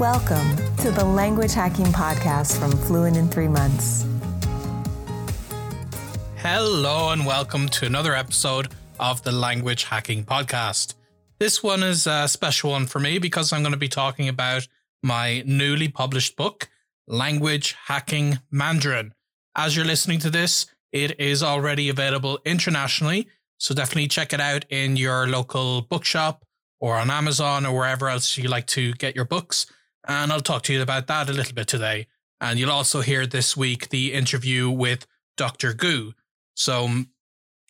Welcome to the Language Hacking Podcast from Fluent in Three Months. Hello, and welcome to another episode of the Language Hacking Podcast. This one is a special one for me because I'm going to be talking about my newly published book, Language Hacking Mandarin. As you're listening to this, it is already available internationally, so definitely check it out in your local bookshop or on Amazon or wherever else you like to get your books. And I'll talk to you about that a little bit today. And you'll also hear this week the interview with Dr. Gu. So,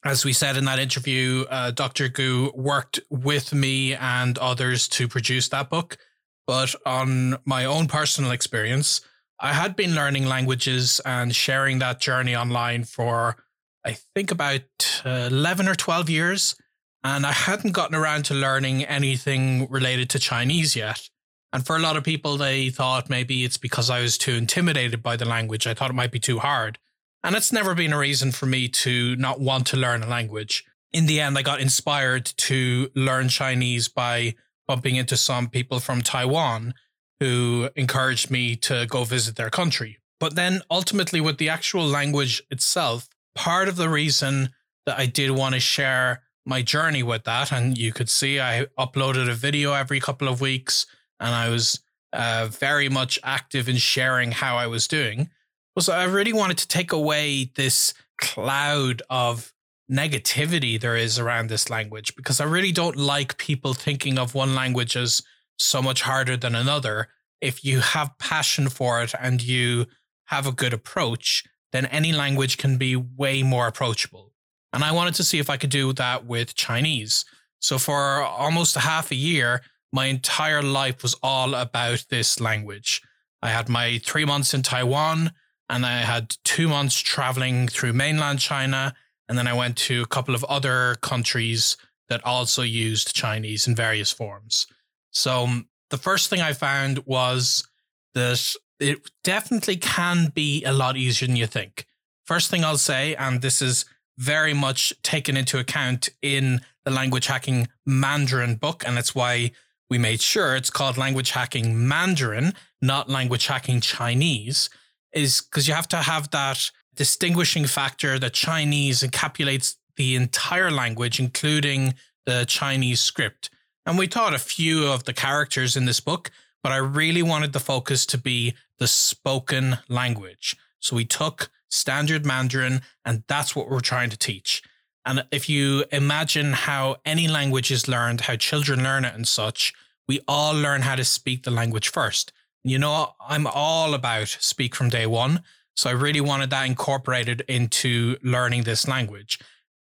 as we said in that interview, uh, Dr. Gu worked with me and others to produce that book. But on my own personal experience, I had been learning languages and sharing that journey online for, I think, about uh, 11 or 12 years. And I hadn't gotten around to learning anything related to Chinese yet. And for a lot of people, they thought maybe it's because I was too intimidated by the language. I thought it might be too hard. And it's never been a reason for me to not want to learn a language. In the end, I got inspired to learn Chinese by bumping into some people from Taiwan who encouraged me to go visit their country. But then ultimately, with the actual language itself, part of the reason that I did want to share my journey with that, and you could see I uploaded a video every couple of weeks and I was uh, very much active in sharing how I was doing, was I really wanted to take away this cloud of negativity there is around this language because I really don't like people thinking of one language as so much harder than another. If you have passion for it and you have a good approach, then any language can be way more approachable. And I wanted to see if I could do that with Chinese. So for almost a half a year, my entire life was all about this language. I had my three months in Taiwan and I had two months traveling through mainland China. And then I went to a couple of other countries that also used Chinese in various forms. So um, the first thing I found was that it definitely can be a lot easier than you think. First thing I'll say, and this is very much taken into account in the language hacking Mandarin book, and it's why we made sure it's called language hacking Mandarin, not language hacking Chinese, is because you have to have that distinguishing factor that Chinese encapsulates the entire language, including the Chinese script. And we taught a few of the characters in this book, but I really wanted the focus to be the spoken language. So we took standard Mandarin, and that's what we're trying to teach. And if you imagine how any language is learned, how children learn it and such, we all learn how to speak the language first. You know, I'm all about speak from day one. So I really wanted that incorporated into learning this language.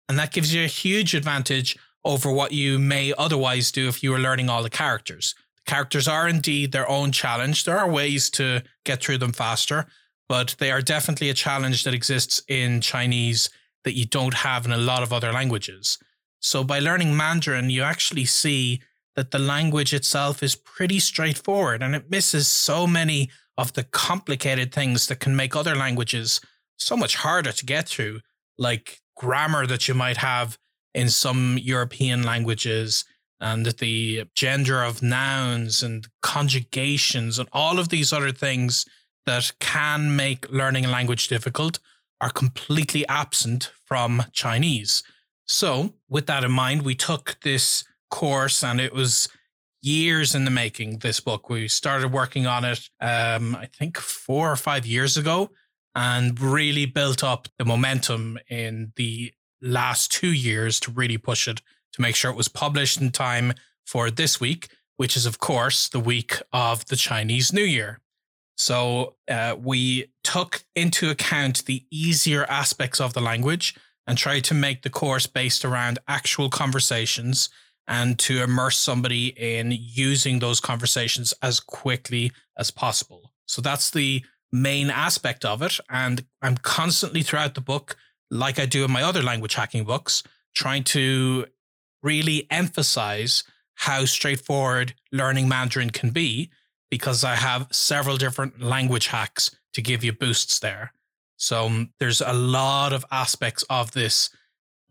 And that gives you a huge advantage over what you may otherwise do if you were learning all the characters. The characters are indeed their own challenge. There are ways to get through them faster, but they are definitely a challenge that exists in Chinese that you don't have in a lot of other languages. So by learning Mandarin, you actually see that the language itself is pretty straightforward and it misses so many of the complicated things that can make other languages so much harder to get through, like grammar that you might have in some European languages and the gender of nouns and conjugations and all of these other things that can make learning a language difficult are completely absent from Chinese. So, with that in mind, we took this course and it was years in the making, this book. We started working on it, um, I think, four or five years ago and really built up the momentum in the last two years to really push it to make sure it was published in time for this week, which is, of course, the week of the Chinese New Year. So uh, we took into account the easier aspects of the language and tried to make the course based around actual conversations and to immerse somebody in using those conversations as quickly as possible. So that's the main aspect of it. And I'm constantly throughout the book, like I do in my other language hacking books, trying to really emphasize how straightforward learning Mandarin can be because I have several different language hacks to give you boosts there. So um, there's a lot of aspects of this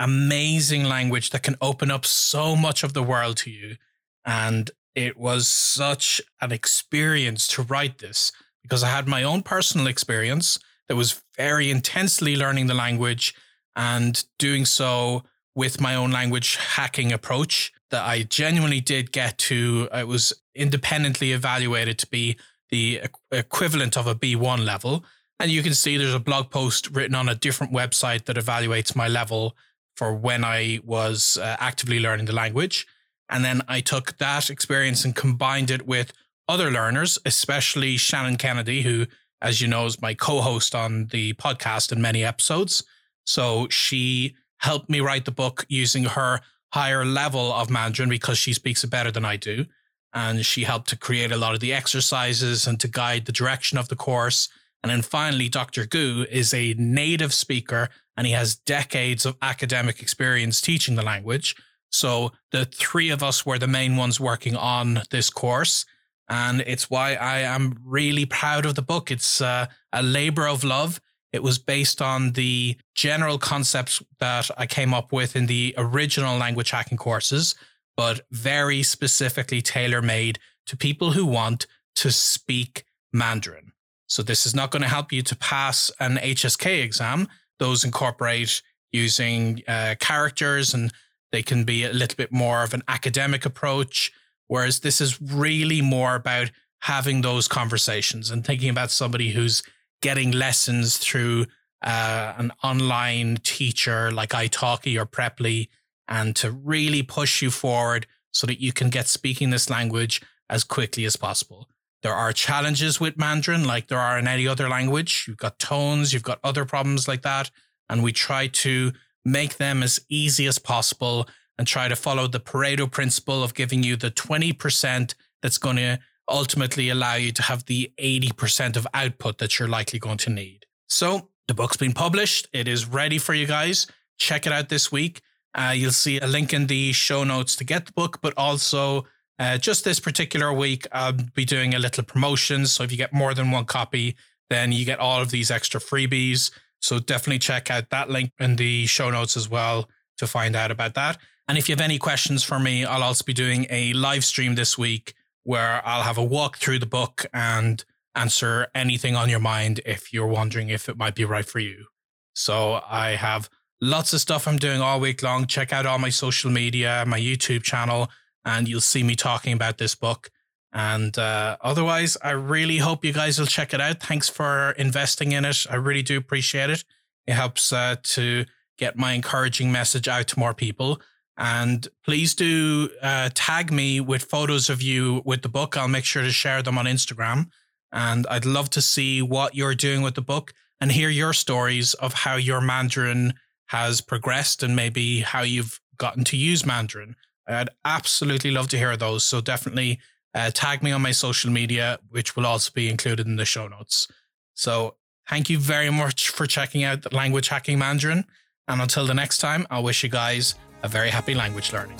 amazing language that can open up so much of the world to you. And it was such an experience to write this because I had my own personal experience that was very intensely learning the language and doing so with my own language hacking approach that I genuinely did get to. It was independently evaluated to be the equivalent of a B1 level. And you can see there's a blog post written on a different website that evaluates my level for when I was uh, actively learning the language. And then I took that experience and combined it with other learners, especially Shannon Kennedy, who, as you know, is my co host on the podcast in many episodes. So she helped me write the book using her higher level of Mandarin because she speaks it better than I do. And she helped to create a lot of the exercises and to guide the direction of the course. And then finally, Dr. Gu is a native speaker and he has decades of academic experience teaching the language. So the three of us were the main ones working on this course. And it's why I am really proud of the book. It's uh, a labor of love. It was based on the general concepts that I came up with in the original language hacking courses, but very specifically tailor made to people who want to speak Mandarin. So this is not going to help you to pass an HSK exam. Those incorporate using uh, characters and they can be a little bit more of an academic approach. Whereas this is really more about having those conversations and thinking about somebody who's getting lessons through uh, an online teacher like italki or preply and to really push you forward so that you can get speaking this language as quickly as possible. There are challenges with Mandarin, like there are in any other language. You've got tones, you've got other problems like that. And we try to make them as easy as possible and try to follow the Pareto principle of giving you the 20% that's going to ultimately allow you to have the 80% of output that you're likely going to need. So the book's been published. It is ready for you guys. Check it out this week. Uh, you'll see a link in the show notes to get the book, but also uh, just this particular week, I'll be doing a little promotion. So if you get more than one copy, then you get all of these extra freebies. So definitely check out that link in the show notes as well to find out about that. And if you have any questions for me, I'll also be doing a live stream this week where I'll have a walk through the book and answer anything on your mind if you're wondering if it might be right for you. So I have lots of stuff I'm doing all week long. Check out all my social media, my YouTube channel, and you'll see me talking about this book. And uh, otherwise, I really hope you guys will check it out. Thanks for investing in it. I really do appreciate it. It helps uh, to get my encouraging message out to more people. And please do uh, tag me with photos of you with the book. I'll make sure to share them on Instagram. And I'd love to see what you're doing with the book and hear your stories of how your Mandarin has progressed and maybe how you've gotten to use Mandarin. I'd absolutely love to hear those. So definitely uh, tag me on my social media, which will also be included in the show notes. So thank you very much for checking out Language Hacking Mandarin. And until the next time, I wish you guys a very happy language learning.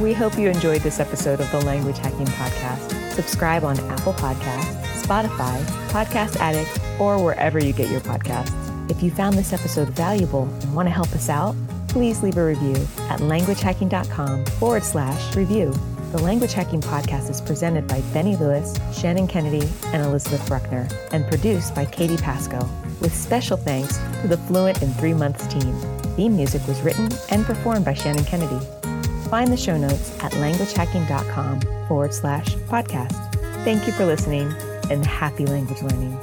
We hope you enjoyed this episode of the Language Hacking Podcast. Subscribe on Apple Podcasts, Spotify, Podcast Addict, or wherever you get your podcasts. If you found this episode valuable and want to help us out, please leave a review at languagehacking.com forward slash review. The Language Hacking Podcast is presented by Benny Lewis, Shannon Kennedy, and Elizabeth Bruckner, and produced by Katie Pasco with special thanks to the Fluent in Three Months team. Theme music was written and performed by Shannon Kennedy. Find the show notes at languagehacking.com forward slash podcast. Thank you for listening and happy language learning.